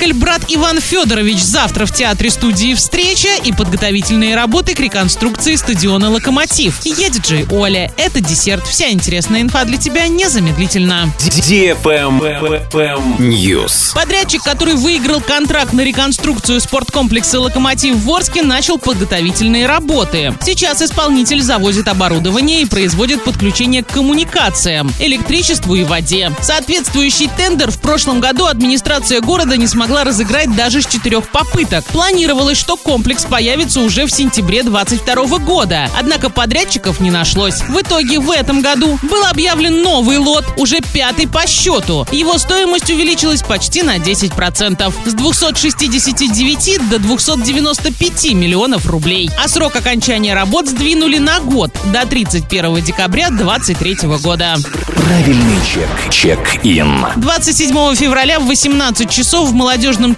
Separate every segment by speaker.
Speaker 1: Спектакль «Брат Иван Федорович» завтра в театре студии «Встреча» и подготовительные работы к реконструкции стадиона «Локомотив». Я диджей Оля. Это десерт. Вся интересная инфа для тебя незамедлительно.
Speaker 2: News.
Speaker 1: Подрядчик, который выиграл контракт на реконструкцию спорткомплекса «Локомотив» в Ворске, начал подготовительные работы. Сейчас исполнитель завозит оборудование и производит подключение к коммуникациям, электричеству и воде. Соответствующий тендер в прошлом году администрация города не смогла разыграть даже с четырех попыток. Планировалось, что комплекс появится уже в сентябре 2022 года. Однако подрядчиков не нашлось. В итоге в этом году был объявлен новый лот, уже пятый по счету. Его стоимость увеличилась почти на 10%. С 269 до 295 миллионов рублей. А срок окончания работ сдвинули на год, до 31 декабря 2023 года.
Speaker 2: Правильный чек. Чек-ин.
Speaker 1: 27 февраля в 18 часов в молодежном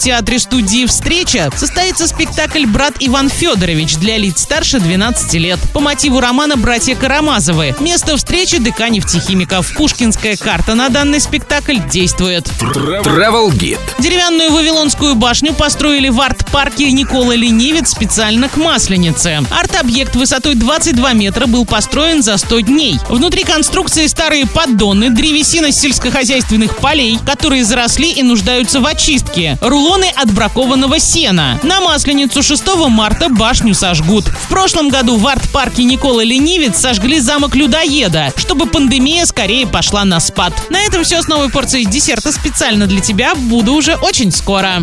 Speaker 1: театре студии «Встреча» состоится спектакль «Брат Иван Федорович» для лиц старше 12 лет по мотиву романа «Братья Карамазовы». Место встречи ДК нефтехимиков. Пушкинская карта на данный спектакль действует.
Speaker 2: Travel Guide.
Speaker 1: Деревянную Вавилонскую башню построили в арт-парке Никола Ленивец специально к Масленице. Арт-объект высотой 22 метра был построен за 100 дней. Внутри конструкции старые поддоны, древесина сельскохозяйственных полей, которые заросли и нуждаются в очистке, рулоны отбракованного сена. На Масленицу 6 марта башню сожгут. В прошлом году в арт-парке Никола Ленивец сожгли замок Людоеда, чтобы пандемия скорее пошла на спад. На этом все с новой порцией десерта специально для тебя. Буду уже очень скоро.